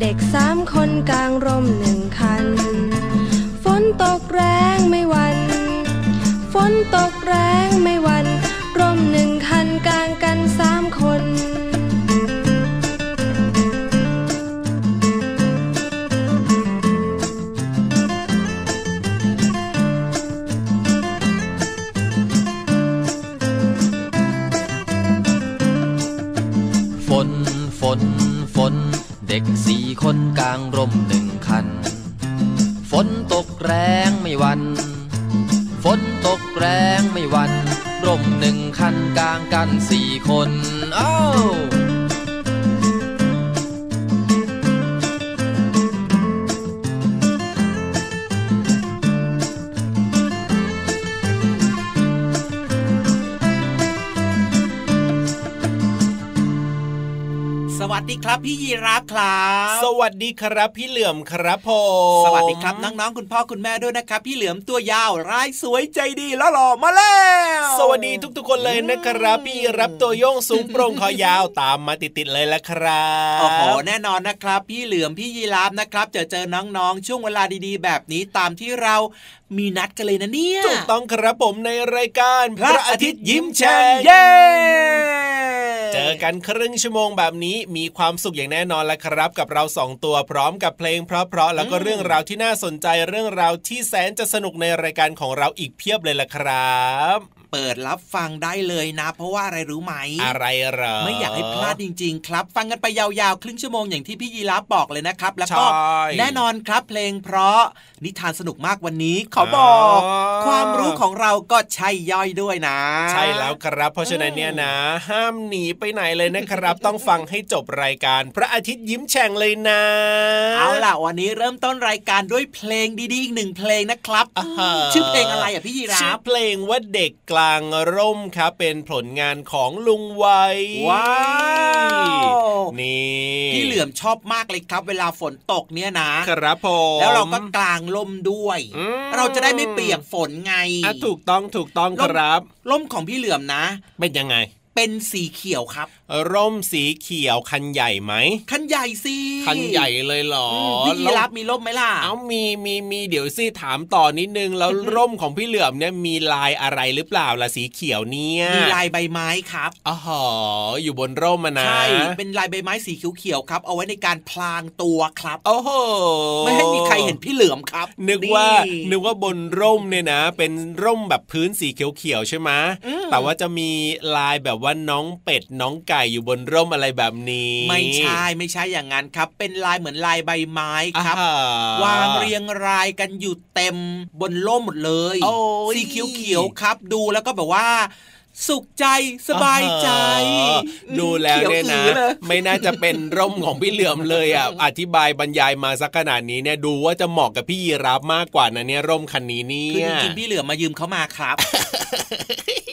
เด็กสามคนกลางร่มหนึ่งคัน ฝนตกแรงไม่วัน ฝนตกแรงไม่วัน ครับ สวัสดีครับพี่เหลือมครับผมสวัสดีครับน้องๆคุณพ่อคุณแม่ด้วยนะครับ พี่เหลือมตัวยาวร้ายสวยใจดีแล้วหล่อมาแล้ว สวัสดีทุกๆคนเลยนะครับ พี่รับตัวโยงสูงโปร่งคอยาวตามมาติดๆเลยละครับโอ้โหแน่นอนนะครับ พี่เหลือมพี่ยีรับนะครับเจอเจอน้องๆช่วงเวลาดีๆ แบบนี้ตามที่เรามีนัดกันเลยนะเนี่ยถูกต้องครับผมในรายการ พระอาทิตย์ยิ้มแฉ่งเย้ เจอกันครึ่งชั่วโมงแบบนี้มีความสุขอย่างแน่นอนแล้วครับ กับเราสองตัวพร้อมกับเพลงเพราะๆแล้วก็เรื่องราวที่น่าสนใจเรื่องราวที่แสนจะสนุกในรายการของเราอีกเพียบเลยล่ะครับ เปิดรับฟังได้เลยนะ เพราะว่าอะไรรู้ไหม อะไรหรอ ไม่อยากให้พลาดจริง ๆ ครับ ฟังกันไปยาวๆ ครึ่งชั่วโมงอย่างที่พี่ยีรับบอกเลยนะครับ แล้วก็แน่นอนครับเพลงเพราะนิทานสนุกมากวันนี้ขอบอก ความรู้ของเราก็ใช่ย่อยด้วยนะ ใช่แล้วครับ เพราะฉะนั้นเนี่ยนะ ห้ามหนีไปไหนเลยนะครับ ต้องฟังให้จบรายการ พระอาทิตย์ยิ้มแฉ่งเลยนะ เอาล่ะวันนี้เริ่มต้นรายการด้วยเพลงดีๆอีกหนึ่งเพลงนะครับชื่อเพลงอะไรอะพี่ยีรับชื่อเพลงว่าเด็กกลางร่มครับเป็นผลงานของลุงไว้ว้าวนี่พี่เหลือมชอบมากเลยครับ เวลาฝนตกเนี่ยนะครับผมแล้วเราก็กลางร่มด้วย เราจะได้ไม่เปียกฝนไงถูกต้องถูกต้องครับร่มของพี่เหลือมนะ เป็นยังไงเป็นสีเขียวครับ ร่มสีเขียวคันใหญ่ไหมคันใหญ่สิคันใหญ่เลยเหรอพี่ยีรับมีร่มไหมล่ะเอามีมีมีเดี๋ยวสิถามต่อนิดนึงแล้วร่มของพี่เหลือมเนี่ยมีลายอะไรหรือเปล่าล่ะสีเขียวเนี่ยมีลายใบไม้ครับอ๋ออยู่บนร่มนะใช่เป็นลายใบไม้สีเขียวๆครับ เอาไว้ในการพลางตัวครับโอ้โหไม่ให้มีใครเห็นพี่เหลือมครับ นึกว่านึกว่าบนร่มเนี่ยนะ เป็นร่มแบบพื้นสีเขียวๆใช่ไหมแต่ว่าจะมีลายแบบว่าน้องเป็ดน้องไก่อยู่บนร่มอะไรแบบนี้ ไม่ใช่ไม่ใช่อย่างนั้นครับ เป็นลายเหมือนลายใบไม้ครับ วางเรียงรายกันอยู่เต็มบนร่มหมดเลย สีเขียวๆครับ ดูแล้วก็แบบว่า สุขใจสบายใจ ดูแล้วเนี่ยนะ ไม่น่าจะเป็นร่มของพี่เหลือมเลยอะอธิบายบรรยายมาสักขนาดนี้เนี่ยดูว่าจะเหมาะกับพี่ยีรับมากกว่านะเนี่ยร่มคันนี้นี่คือจริงๆพี่เหลือมมายืมเขามาครับ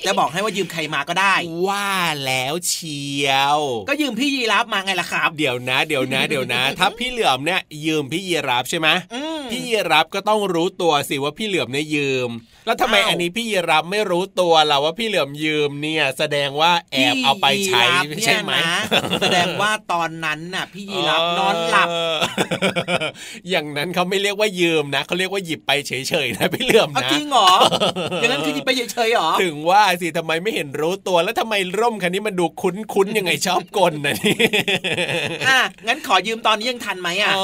จะบอกให้ว่ายืมใครมาก็ได้ ว่าแล้วเชียว ก็ยืมพี่ยีรับมาไงล่ะครับ เดี๋ยวนะ เดี๋ยวนะ เดี๋ยวนะ ถ้าพี่เหลือมเนี่ยยืมพี่ยีรับใช่ไหมพี่ยีรับก็ต้องรู้ตัวสิว่าพี่เหลือมเนี่ยยืม แล้วทำไมอันนี้พี่ยีรับไม่รู้ตัวล่ะว่าพี่เหลือมยืมเนี่ย แสดงว่าแอบเอาไปใช้ใช่ไหมแสดงว่าตอนนั้นน่ะ พี่ยีรับนอนหลับ อย่างนั้นเขาไม่เรียกว่ายืมนะเขาเรียกว่าหยิบไปเฉยๆนะพี่เหลือมนะจริงเหรออย่างนั้นคือหยิบไปเฉยๆหรอถึงว่าสิทำไมไม่เห็นรู้ตัวแล้วทำไมร่มคันนี้มันดูคุ้นๆยังไงชอบกลนะนี่อะงั้นขอยืมตอนนี้ยังทันไหมอะเอ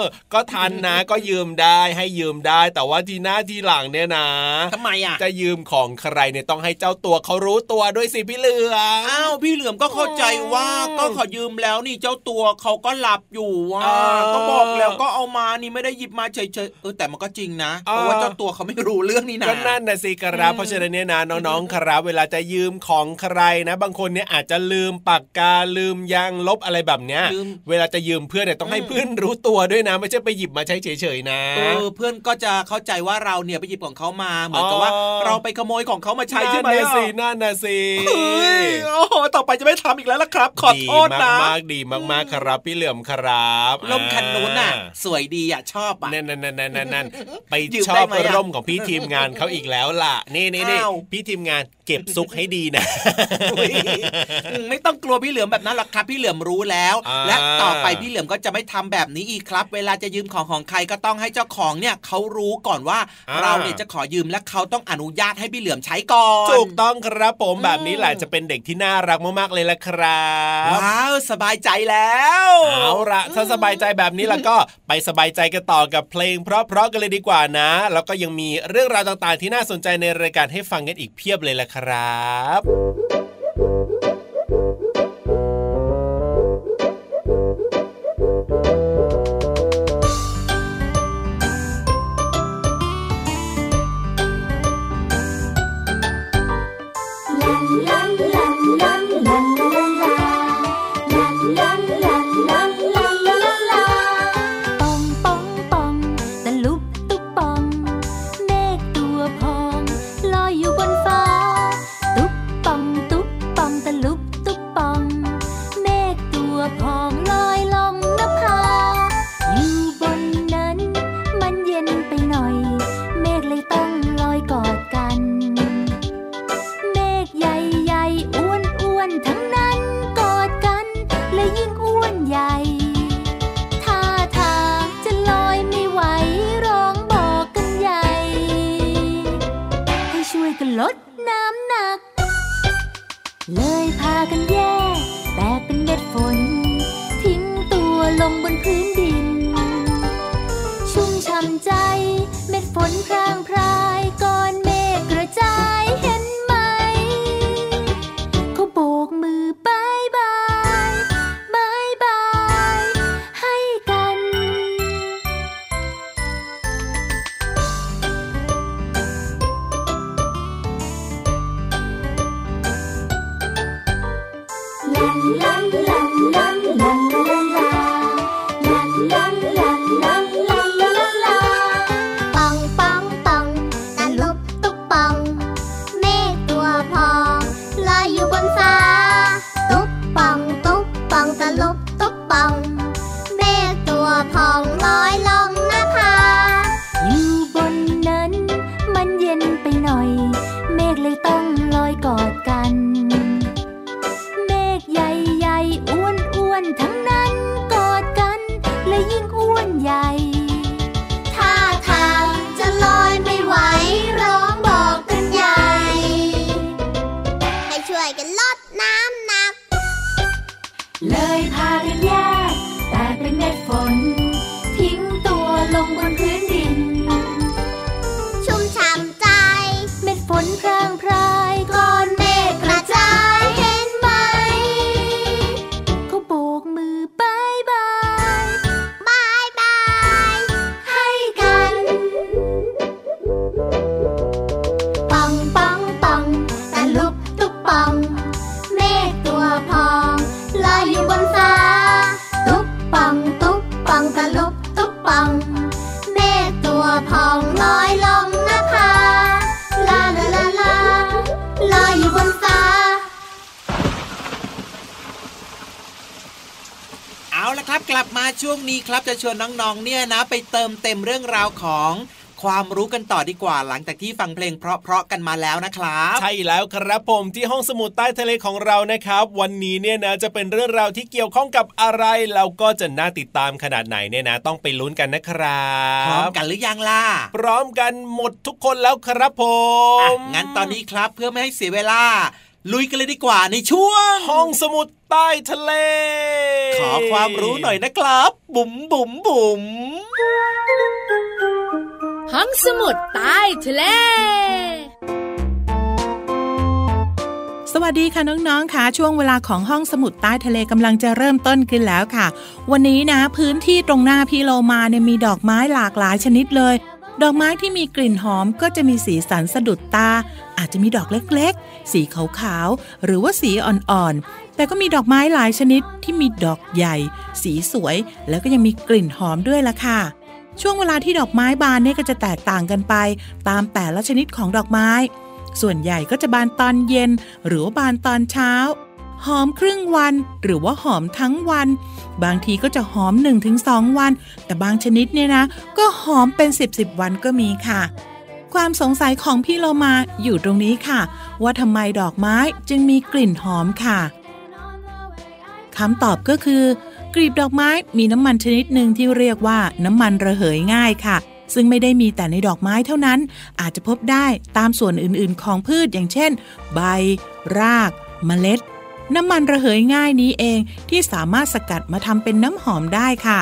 อ ก็ทันนะก็ยืมมได้ให้ยืมได้ แต่ว่าทีหน้าทีหลังเนี่ยนะทำไมอะจะยืมของใครเนี่ยต้องให้เจ้าตัวเขารู้ตัวด้วยสิพี่เหลือมอ้าวพี่เหลือมก็เข้าใจว่าก็ขอยืมแล้วนี่เจ้าตัวเขาก็หลับอยู่ว่าก็บอกแล้วก็เอามานี่ไม่ได้หยิบมาเฉยๆเออแต่มันก็จริงนะเพราะว่าเจ้าตัวเขาไม่รู้เรื่องนี้นะก็นั่นนะสิกรับเพราะฉะนั้นเนี่ยนะน้องๆครับเวลาจะยืมของใครนะ บางคนเนี่ยอาจจะลืมปากกาลืมยางลบอะไรแบบเนี้ยเวลาจะยืมเพื่อนเนี่ยต้องให้เพื่อนรู้ตัวด้วยนะ ไม่ใช่ไปหยิบมาใช้เฉยๆนะเออเพื่อนก็จะเข้าใจว่าเราเนี่ยไปหยิบของเขามาเหมือนกับว่า เราไปขโมยของเขามาใช้ใช่ไหมนั่นสินั่นนะสิโอ้โหต่อไปจะไม่ทำอีกแล้วละครับ ขอโทษนะมากดีมากๆครับพี่เหลื่อมครับร่มคันนู้นน่ะ สวยดีอะชอบอะนั่นนั่นนั่นนั่นไปชอบร่มของพี่ทีมงานเขาอีกแล้วล่ะ นี่นี่นี่พี่ทีมงานเก็บซุกให้ดีนะ ไม่ต้องกลัวพี่เหลือมแบบนั้นหรอกครับพี่เหลือมรู้แล้ว และต่อไปพี่เหลือมก็จะไม่ทำแบบนี้อีกครับ เวลาจะยืมของของใครก็ต้องให้เจ้าของเนี่ยเขารู้ก่อนว่าเราเนี่ยจะขอยืมและเขาต้องอนุญาตให้พี่เหลือมใช้ก่อนถูกต้องครับผมแบบนี้แหละจะเป็นเด็กที่น่ารักมากๆเลยละครับว้าวสบายใจแล้วเอาละถ้าสบายใจแบบนี้แล้วก็ไปสบายใจกันต่อกับเพลง เพราะๆกันเลยดีกว่านะ แล้วก็ยังมีเรื่องราวต่างๆ ที่น่าสนใจในรายการให้ฟังกันอีกเพียบเลยละครับ เลยพากันแยกแตกเป็นเม็ดฝน ทิ้งตัวลงบนพื้นดิน ชุ่มช่ำใจเม็ดฝนพรางพราย วนน้องๆเนี่ยนะ ไปเติมเต็มเรื่องราวของความรู้กันต่อดีกว่าหลังจากที่ฟังเพลงเพราะๆกันมาแล้วนะครับ ใช่แล้วครับผมที่ห้องสมุดใต้ทะเลของเรานะครับ วันนี้เนี่ยนะจะเป็นเรื่องราวที่เกี่ยวข้องกับอะไรเราก็จะน่าติดตามขนาดไหนเนี่ยนะต้องไปลุ้นกันนะครับพร้อมกันหรือยังล่ะพร้อมกันหมดทุกคนแล้วครับผมงั้นตอนนี้ครับเพื่อไม่ให้เสียเวลา ลุยกันเลยดีกว่าในช่วงห้องสมุด ใต้ทะเล ขอความรู้หน่อยนะครับ บุ๋มบุ๋มบุ๋มห้องสมุดใต้ทะเลสวัสดีค่ะน้องๆค่ะช่วงเวลาของห้องสมุดใต้ทะเลกำลังจะเริ่มต้นขึ้นแล้วค่ะ วันนี้นะพื้นที่ตรงหน้าพี่โลมาเนี่ยมีดอกไม้หลากหลายชนิดเลย ดอกไม้ที่มีกลิ่นหอมก็จะมีสีสันสะดุดตา อาจจะมีดอกเล็กๆ สีขาวๆหรือว่าสีอ่อนๆ แต่ก็มีดอกไม้หลายชนิดที่มีดอกใหญ่ สีสวย แล้วก็ยังมีกลิ่นหอมด้วยล่ะค่ะ ช่วงเวลาที่ดอกไม้บานเนี่ยก็จะแตกต่างกันไป ตามแต่ละชนิดของดอกไม้ ส่วนใหญ่ก็จะบานตอนเย็น หรือว่าบานตอนเช้า หอมครึ่งวันหรือว่าหอมทั้งวัน บางทีก็จะหอม 1-2 วัน แต่บางชนิดเนี่ยนะ ก็หอมเป็น 10 10 วันก็มีค่ะความสงสัยของพี่โลมาอยู่ตรงนี้ค่ะ ว่าทำไมดอกไม้จึงมีกลิ่นหอมค่ะ คำตอบก็คือกลีบดอกไม้มีน้ำมันชนิดหนึ่งที่เรียกว่าน้ำมันระเหยง่ายค่ะ ซึ่งไม่ได้มีแต่ในดอกไม้เท่านั้น อาจจะพบได้ตามส่วนอื่นๆ ของพืชอย่างเช่น ใบ ราก เมล็ด น้ำมันระเหยง่ายนี้เองที่สามารถสกัดมาทำเป็นน้ำหอมได้ค่ะ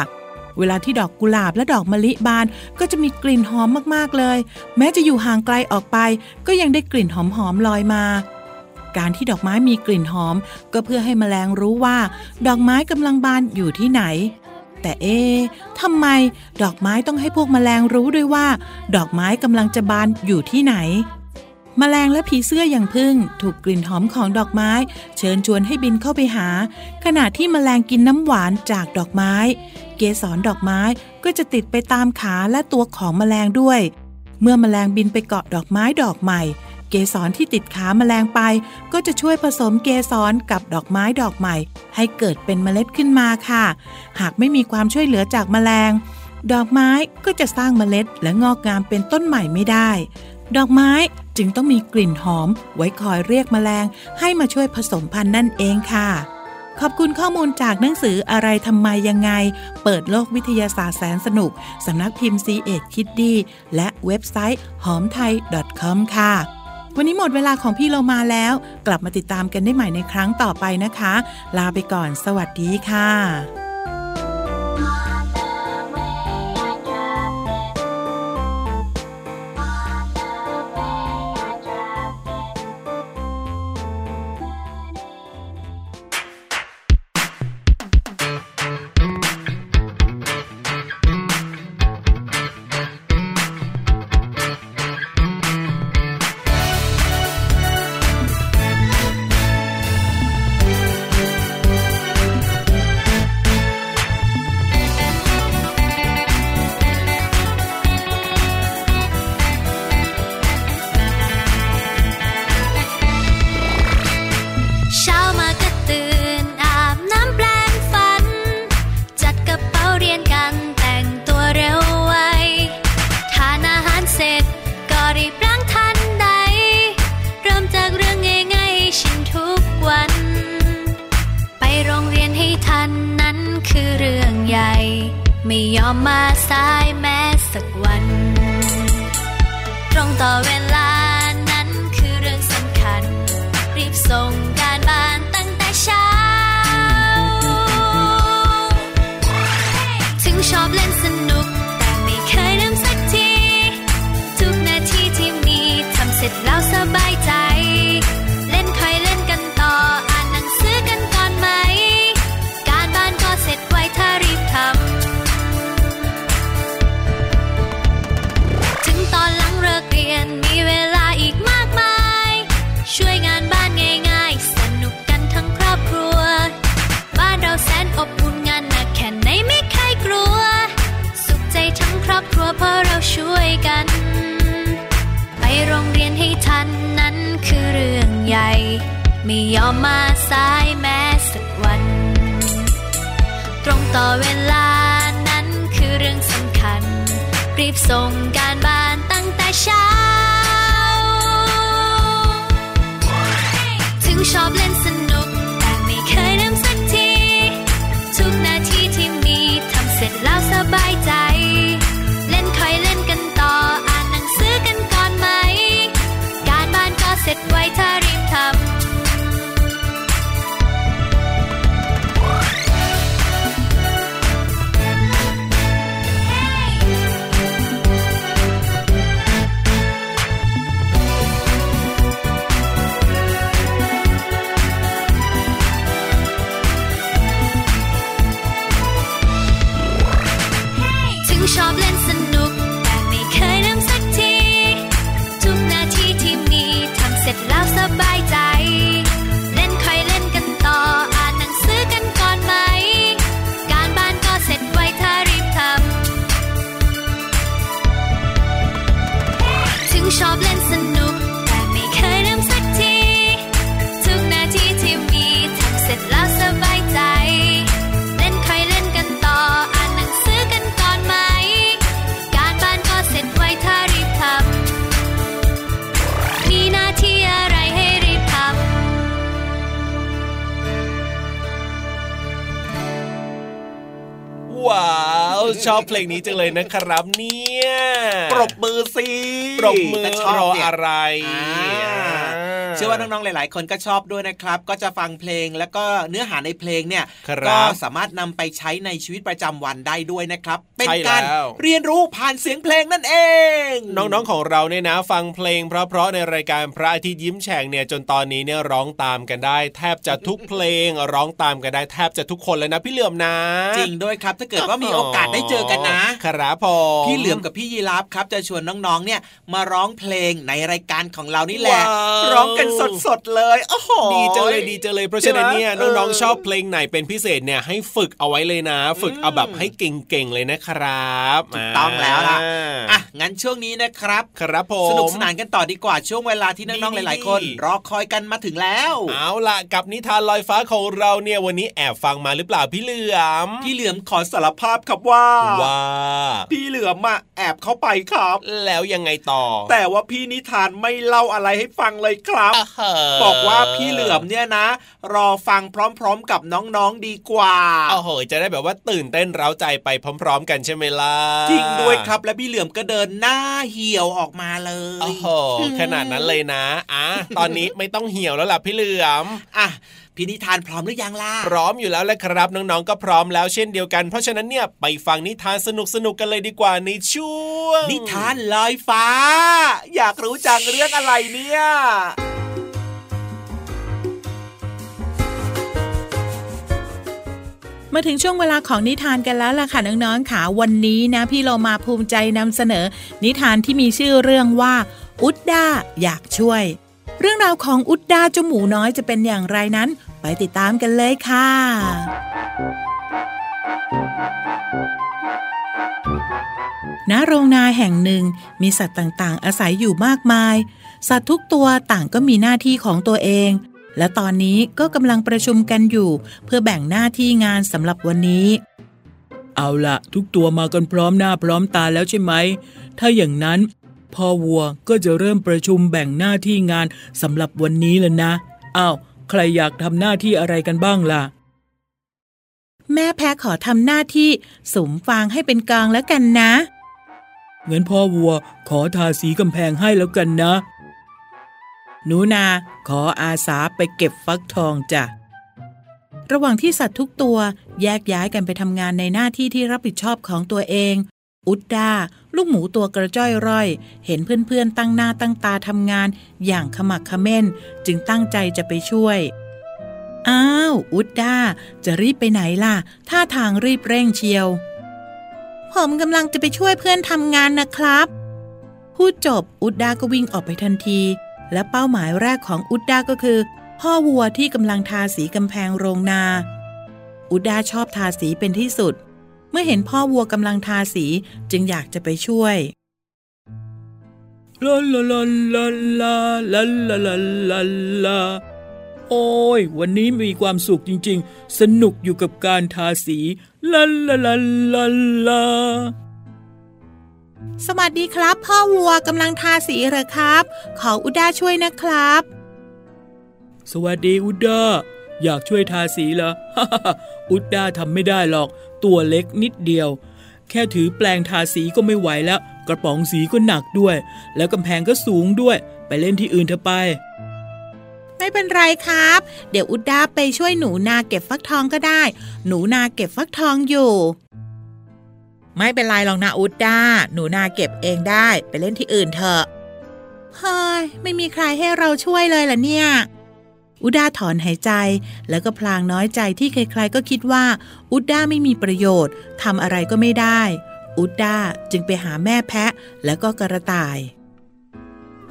เวลาที่ดอกกุหลาบและดอกมะลิบานก็จะมีกลิ่นหอมมากๆเลย แม้จะอยู่ห่างไกลออกไป ก็ยังได้กลิ่นหอมๆลอยมา การที่ดอกไม้มีกลิ่นหอม ก็เพื่อให้แมลงรู้ว่า ดอกไม้กำลังบานอยู่ที่ไหน แต่เอ๊ะทำไม ดอกไม้ต้องให้พวกแมลงรู้ด้วยว่า ดอกไม้กำลังจะบานอยู่ที่ไหนแมลงและผีเสื้ออย่างพึ่ง ถูกกลิ่นหอมของดอกไม้ เชิญชวนให้บินเข้าไปหา ขณะที่แมลงกินน้ำหวานจากดอกไม้ เกสรดอกไม้ก็จะติดไปตามขาและตัวของแมลงด้วย เมื่อแมลงบินไปเกาะดอกไม้ดอกใหม่ เกสรที่ติดขาแมลงไป ก็จะช่วยผสมเกสรกับดอกไม้ดอกใหม่ ให้เกิดเป็นเมล็ดขึ้นมาค่ะ หากไม่มีความช่วยเหลือจากแมลง ดอกไม้ก็จะสร้างเมล็ดและงอกงามเป็นต้นใหม่ไม่ได้ ดอกไม้จึงต้องมีกลิ่นหอม ไว้คอยเรียกแมลง ให้มาช่วยผสมพันธุ์นั่นเองค่ะขอบคุณข้อมูลจากหนังสืออะไรทำไมยังไง เปิดโลกวิทยาศาสตร์แสนสนุก สำนักพิมพ์ c ีเอ็ดคิดดี และเว็บไซต์หอมไทย .com ค่ะ วันนี้หมดเวลาของพี่เรามาแล้ว กลับมาติดตามกันได้ใหม่ในครั้งต่อไปนะคะ ลาไปก่อน สวัสดีค่ะ รี ชอบเพลงนี้จังเลยนะครับเนี่ยปรบมือสิปรบมือรออะไรเชื่อว่าน้องๆหลาย ๆ คนก็ชอบด้วยนะครับ ก็จะฟังเพลงแล้วก็เนื้อหาในเพลงเนี่ยก็สามารถนำไปใช้ในชีวิตประจำวันได้ด้วยนะครับ เป็นการเรียนรู้ผ่านเสียงเพลงนั่นเอง น้องๆของเราเนี่ยนะ ฟังเพลง เพราะๆในรายการพระอาทิตย์ยิ้มแฉ่งเนี่ยจนตอนนี้เนี่ยร้องตามกันได้ แทบจะทุกเพลงร้องตามกันได้แทบจะทุกคนเลยนะพี่เหลือมนะ จริงด้วยครับถ้าเกิดว่ามีโอกาสได้เจอกันนะครับผมพี่เหลือมกับพี่ยีรับครับจะชวนน้องๆเนี่ยมาร้องเพลงในรายการของเรานี่แหละร้องกันสดๆเลยโอ้โหดีจังเลยดีจังเลยเพราะฉะนั้นเนี่ยน้องๆชอบเพลงไหนเป็นพิเศษเนี่ยให้ฝึกเอาไว้เลยนะ ฝึกเอาแบบให้เก่งๆเลยนะครับถูกต้องแล้วล่ะอะงั้นช่วงนี้นะครับ ครับผมสนุกสนานกันต่อดีกว่าช่วงเวลาที่น้องๆหลายๆ คน รอคอยกันมาถึงแล้ว เอาล่ะกับนิทานลอยฟ้าของเราเนี่ยวันนี้แอบฟังมาหรือเปล่าพี่เหลือมพี่เหลือมขอสารภาพครับว่าว่าพี่เหลือมอะแอบเข้าไปครับ แล้วยังไงต่อ แต่ว่าพี่นิทานไม่เล่าอะไรให้ฟังเลยครับบอกว่าพี่เหลือมเนี่ยนะ รอฟังพร้อมๆกับน้องๆดีกว่าโอ้โหจะได้แบบว่าตื่นเต้นเร้าใจไปพร้อม ๆ กันใช่ไหมล่ะจริงด้วยครับและพี่เหลือมก็เดินหน้าเหี่ยวออกมาเลยโอ้โหขนาดนั้นเลยนะอะตอนนี้ไม่ต้องเหี่ยวแล้วล่ะพี่เหลือมอะพี่นิทานพร้อมหรือยังล่ะ พร้อมอยู่แล้วแหละครับ น้องๆก็พร้อมแล้วเช่นเดียวกัน เพราะฉะนั้นเนี่ยไปฟังนิทานสนุกๆกันเลยดีกว่าในช่วง นิทานลอยฟ้า อยากรู้จังเรื่องอะไรเนี่ย มาถึงช่วงเวลาของนิทานกันแล้วล่ะค่ะน้องๆค่ะวันนี้นะพี่เรามาภูมิใจนำเสนอ นิทานที่มีชื่อเรื่องว่า อุดดาอยากช่วย เรื่องราวของอุดดาเจ้าหมูน้อยจะเป็นอย่างไรนั้น ไปติดตามกันเลยค่ะณโรงนาแห่งหนึ่งมีสัตว์ต่างๆ อาศัยอยู่มากมาย สัตว์ทุกตัวต่างก็มีหน้าที่ของตัวเอง และตอนนี้ก็กำลังประชุมกันอยู่ เพื่อแบ่งหน้าที่งานสำหรับวันนี้ เอาละทุกตัวมากันพร้อมหน้าพร้อมตาแล้วใช่ไหม ถ้าอย่างนั้นพ่อวัวก็จะเริ่มประชุมแบ่งหน้าที่งานสำหรับวันนี้แล้วนะอ้าวใครอยากทำหน้าที่อะไรกันบ้างล่ะ แม่แพ้ขอทำหน้าที่สมฟางให้เป็นกลางแล้วกันนะงั้นพ่อวัวขอทาสีกำแพงให้แล้วกันนะ หนูนาขออาสาไปเก็บฟักทองจ้ะ ระหว่างที่สัตว์ทุกตัวแยกย้ายกันไปทำงานในหน้าที่ที่รับผิดชอบของตัวเอง อุดดาลูกหมูตัวกระจ้อยร่อย เห็นเพื่อนๆตั้งหน้าตั้งตาทำงาน อย่างขมักขม้น จึงตั้งใจจะไปช่วย อ้าว อุดดาจะรีบไปไหนล่ะ ท่าทางรีบเร่งเชียว ผมกำลังจะไปช่วยเพื่อนทำงานนะครับ พูดจบอุดดาก็วิ่งออกไปทันที และเป้าหมายแรกของอุดดาก็คือ พ่อวัวที่กำลังทาสีกำแพงโรงนา อุดดาชอบทาสีเป็นที่สุด เมื่อเห็นพ่อวัวกำลังทาสีจึงอยากจะไปช่วยลาลาลาลาลาลาลาลาลาลาโอ้ย วันนี้มีความสุขจริง ๆ สนุกอยู่กับการทาสีลาลาลาลาลา สวัสดีครับ พ่อวัวกำลังทาสีเหรอครับ ขออุด้าช่วยนะครับ สวัสดีอุด้าอยากช่วยทาสีเหรอ อุด้าทำไม่ได้หรอก ตัวเล็กนิดเดียว แค่ถือแปลงทาสีก็ไม่ไหวแล้ว กระป๋องสีก็หนักด้วย แล้วกำแพงก็สูงด้วย ไปเล่นที่อื่นเถอะไป ไม่เป็นไรครับ เดี๋ยวอุดดาไปช่วยหนูนาเก็บฟักทองก็ได้ หนูนาเก็บฟักทองอยู่ ไม่เป็นไรหรอกนะอุดดาหนูนาเก็บเองได้ไปเล่นที่อื่นเถอะเฮ้ยไม่มีใครให้เราช่วยเลยล่ะเนี่ย อุดาถอนหายใจ แล้วก็พลางน้อยใจที่ใครๆก็คิดว่า อุดดาไม่มีประโยชน์ทำอะไรก็ไม่ได้ อุดดาจึงไปหาแม่แพะแล้วก็กระต่าย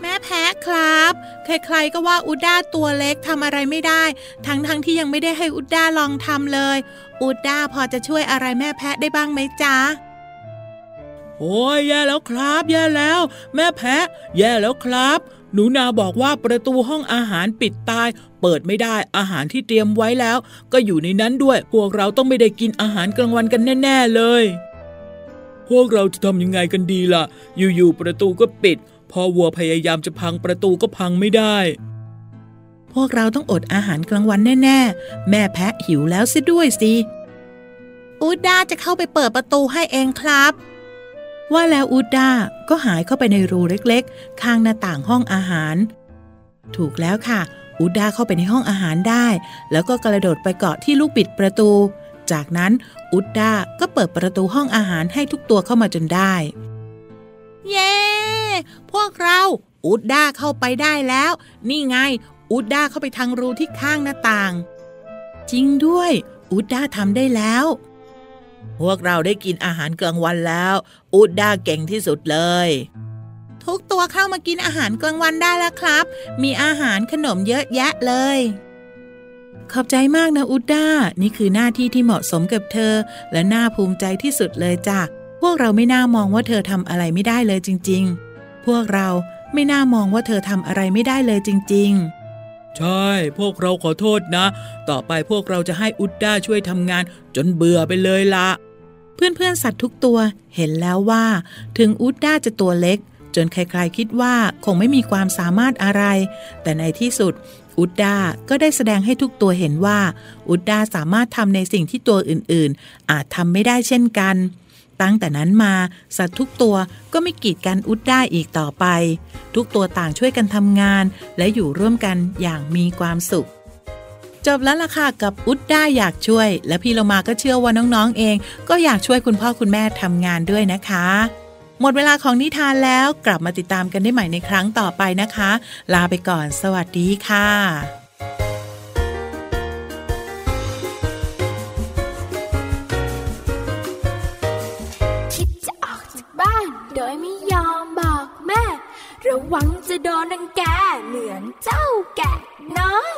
แม่แพะครับ ใครๆก็ว่าอุดดาตัวเล็กทำอะไรไม่ได้ ทั้งๆทที่ยังไม่ได้ให้อุดดาลองทำเลย อุดดาพอจะช่วยอะไรแม่แพะได้บ้างไหมจ๊ะ โอ้ยแย่แล้วครับ แย่แล้ว แม่แพะ แย่แล้วครับ หนูนาบอกว่าประตูห้องอาหารปิดตาย เปิดไม่ได้อาหารที่เตรียมไว้แล้ว ก็อยู่ในนั้นด้วย พวกเราต้องไม่ได้กินอาหารกลางวันกันแน่ ๆเลย พวกเราจะทำยังไงกันดีล่ะ อยู่ๆประตูก็ปิด พอวัวพยายามจะพังประตูก็พังไม่ได้พวกเราต้องอดอาหารกลางวันแน่ ๆ แม่แพะหิวแล้วซิด้วยสิ อูด้าจะเข้าไปเปิดประตูให้เองครับ ว่าแล้วอูด้าก็หายเข้าไปในรูเล็กๆ ข้างหน้าต่างห้องอาหาร ถูกแล้วค่ะ อูด้าเข้าไปในห้องอาหารได้ แล้วก็กระโดดไปเกาะที่ลูกบิดประตู จากนั้นอูด้าก็เปิดประตูห้องอาหารให้ทุกตัวเข้ามาจนได้ เย้ พวกเราอูด้าเข้าไปได้แล้ว นี่ไงอูด้าเข้าไปทางรูที่ข้างหน้าต่าง จริงด้วยอูด้าทำได้แล้ว พวกเราได้กินอาหารกลางวันแล้ว อูด้าเก่งที่สุดเลย ทุกตัวเข้ามากินอาหารกลางวันได้แล้วครับ มีอาหารขนมเยอะแยะเลย ขอบใจมากนะอูด้า นี่คือหน้าที่ที่เหมาะสมกับเธอ และน่าภูมิใจที่สุดเลยจ้ะ พวกเราไม่น่ามองว่าเธอทำอะไรไม่ได้เลยจริง ๆ พวกเราไม่น่ามองว่าเธอทำอะไรไม่ได้เลยจริง ๆ ใช่ พวกเราขอโทษนะ ต่อไปพวกเราจะให้อุดด้าช่วยทำงานจนเบื่อไปเลยละ เพื่อนๆสัตว์ทุกตัวเห็นแล้วว่า ถึงอุดด้าจะตัวเล็ก จนใครๆคิดว่าคงไม่มีความสามารถอะไร แต่ในที่สุดอุดด้าก็ได้แสดงให้ทุกตัวเห็นว่า อุดด้าสามารถทำในสิ่งที่ตัวอื่นๆ อาจทำไม่ได้เช่นกัน ตั้งแต่นั้นมา สัตว์ทุกตัวก็ไม่กีดกันอุดด้อีกต่อไป ทุกตัวต่างช่วยกันทำงาน และอยู่ร่วมกันอย่างมีความสุข จบแล้วล่ะค่ะกับอุดด้อยากช่วย และพี่เรามาก็เชื่อว่าน้องๆเอง ก็อยากช่วยคุณพ่อคุณแม่ทำงานด้วยนะคะ หมดเวลาของนิทานแล้วกลับมาติดตามกันได้ใหม่ในครั้งต่อไปนะคะ ลาไปก่อน สวัสดีค่ะ บ้าน โดยไม่ยอมบอกแม่ ระวังจะโดนนังแกเหมือนเจ้าแกะน้อย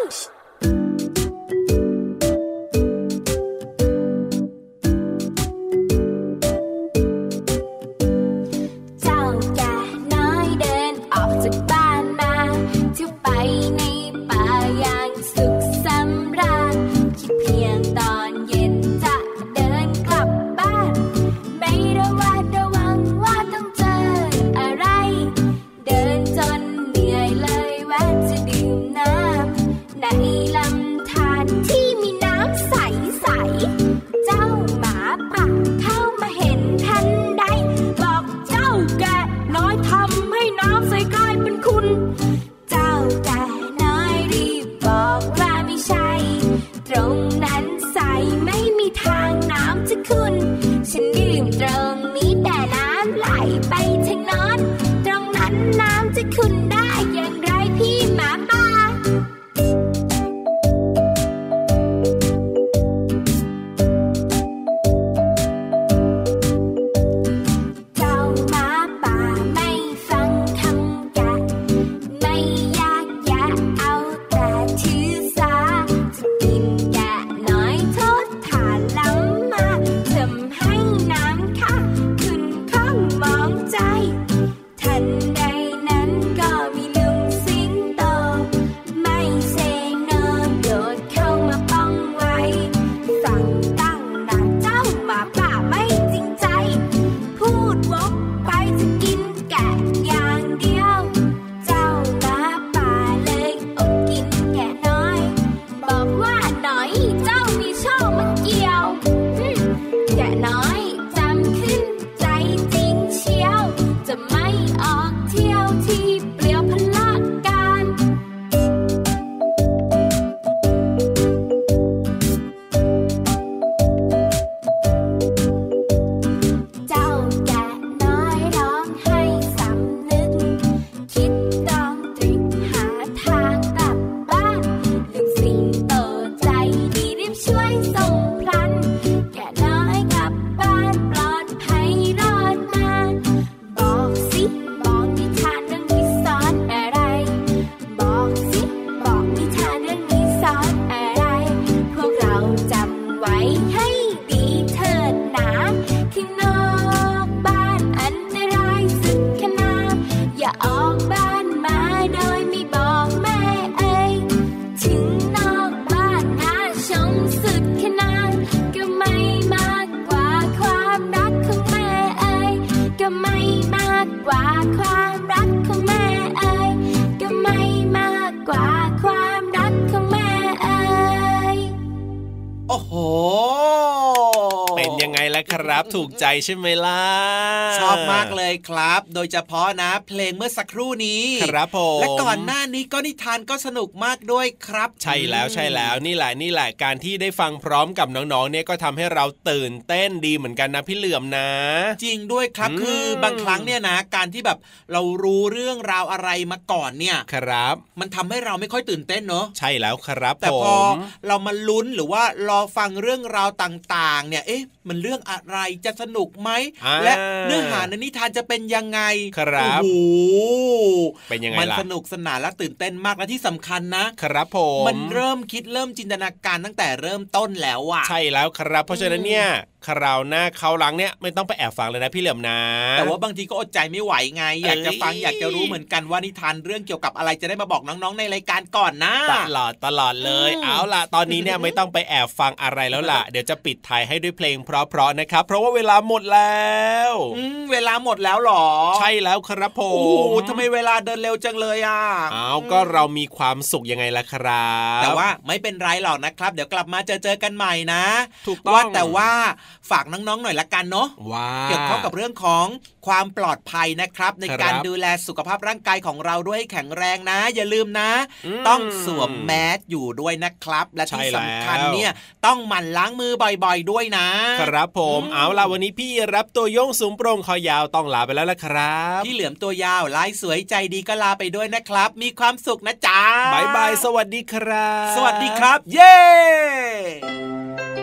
ถูกใจใช่ไหมล่ะ ชอบมากเลยครับ โดยเฉพาะนะ เพลงเมื่อสักครู่นี้ ครับผมและก่อนหน้านี้ก็นิทานก็สนุกมากด้วยครับ ใช่แล้วใช่แล้วนี่แหละนี่แหละการที่ได้ฟังพร้อมกับน้องๆเนี่ยก็ทำให้เราตื่นเต้นดีเหมือนกันนะพี่เหลื่อมนะ จริงด้วยครับคือบางครั้งเนี่ยนะ การที่แบบเรารู้เรื่องราวอะไรมาก่อนเนี่ยครับ มันทำให้เราไม่ค่อยตื่นเต้นเนอะใช่แล้วครับแต่พอเรามาลุ้นหรือว่ารอฟังเรื่องราวต่างๆ เนี่ยเอ๊ะมันเรื่องอะไรจะสนุกไหม และเนื้อหาในนิทานจะเป็นยังไง ครับโอ้โหเป็นยังไงมันสนุกสนานและตื่นเต้นมากและที่สำคัญนะ ครับผม มันเริ่มคิดเริ่มจินตนาการตั้งแต่เริ่มต้นแล้วอะใช่แล้วครับ เพราะฉะนั้นเนี่ย คราวหน้าเขาหลังเนี่ยไม่ต้องไปแอบฟังเลยนะพี่เหลี่ยมนะ แต่ว่าบางทีก็อดใจไม่ไหวไง อยากจะฟังอยากจะรู้เหมือนกันว่านิทานเรื่องเกี่ยวกับอะไรจะได้มาบอกน้องๆในรายการก่อนนะตลอดตลอดเลย เอาล่ะ ตอนนี้เนี่ยไม่ต้องไปแอบฟังอะไรแล้วล่ะ เดี๋ยวจะปิดท้ายให้ด้วยเพลงเพราะๆนะครับ เพราะว่าเวลาหมดแล้วเวลาหมดแล้วหรอ ใช่แล้วครับผมโอ้ทำไมเวลาเดินเร็วจังเลยอะเอาก็เรามีความสุขยังไงล่ะครับ แต่ว่าไม่เป็นไรหรอกนะครับ เดี๋ยวกลับมาเจอเจอกันใหม่นะ ถูกต้องว่าแต่ว่าฝากน้องๆหน่อยละกันเนาะเกี่ยวข้องกับเรื่องของความปลอดภัยนะครับ ในการดูแลสุขภาพร่างกายของเราด้วยแข็งแรงนะ อย่าลืมนะ ต้องสวมแมสอยู่ด้วยนะครับ และที่สำคัญเนี่ยต้องหมั่นล้างมือบ่อยๆด้วยนะ ครับผมเอาล่ะวันนี้พี่รับตัวโยงสูงโปร่งคอยาวต้องลาไปแล้วละครับพี่เหลือมตัวยาวลายสวยใจดีก็ลาไปด้วยนะครับ มีความสุขนะจ๊ะบายบายสวัสดีครับ สวัสดีครับ เย้